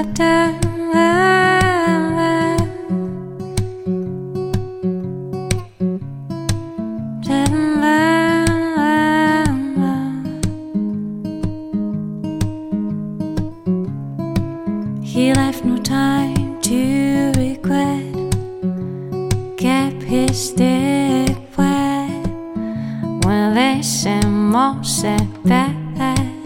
He left no time to regret, kept his stick wet when they said more said bad.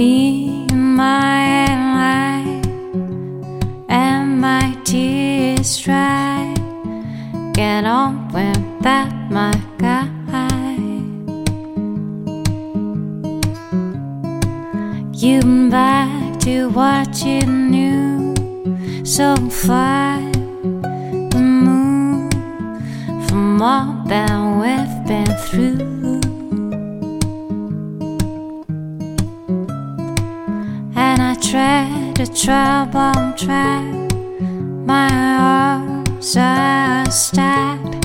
And my life and my tears dry. Get on with that, my guy. You back to what you knew so far removed from all that we've been through. Tread the trouble track. My arms are stacked.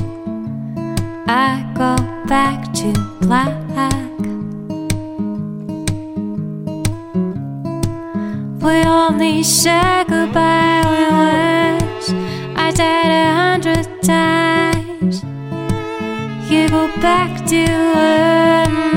I go back to black. We only said goodbye with words. I died a hundred times. You go back to when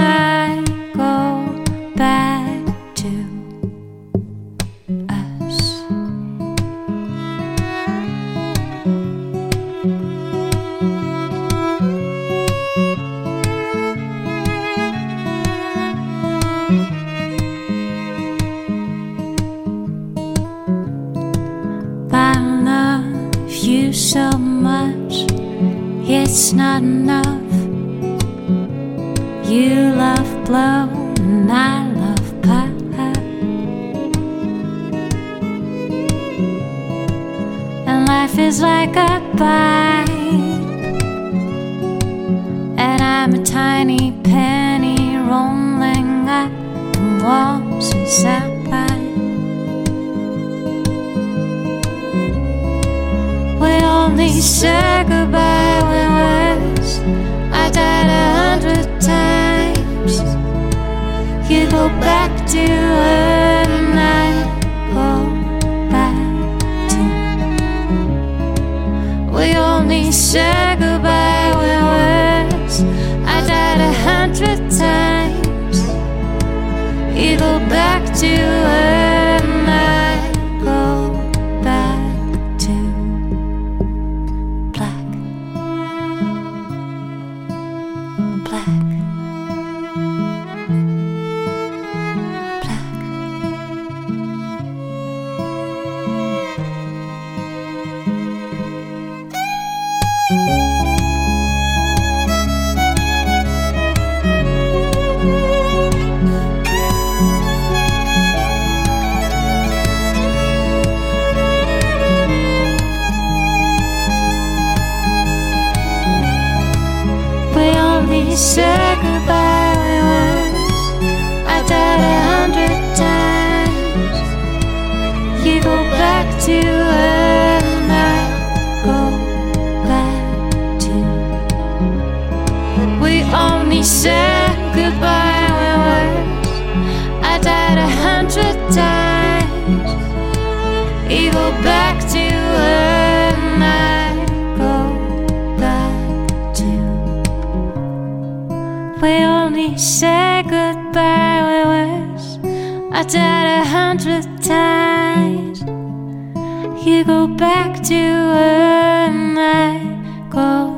so much, it's not enough. You love blow and I love pop. And life is like a pipe, and I'm a tiny penny only said goodbye with words. I died a hundred times. You go back to when I go back to. We only said goodbye with words. I died a hundred times. You go back to when only said goodbye words. I died a hundred times. You go back to when I go back to. We only said goodbye words. I died a hundred times. You go We only say goodbye with words. I died a hundred times. You go back to when I go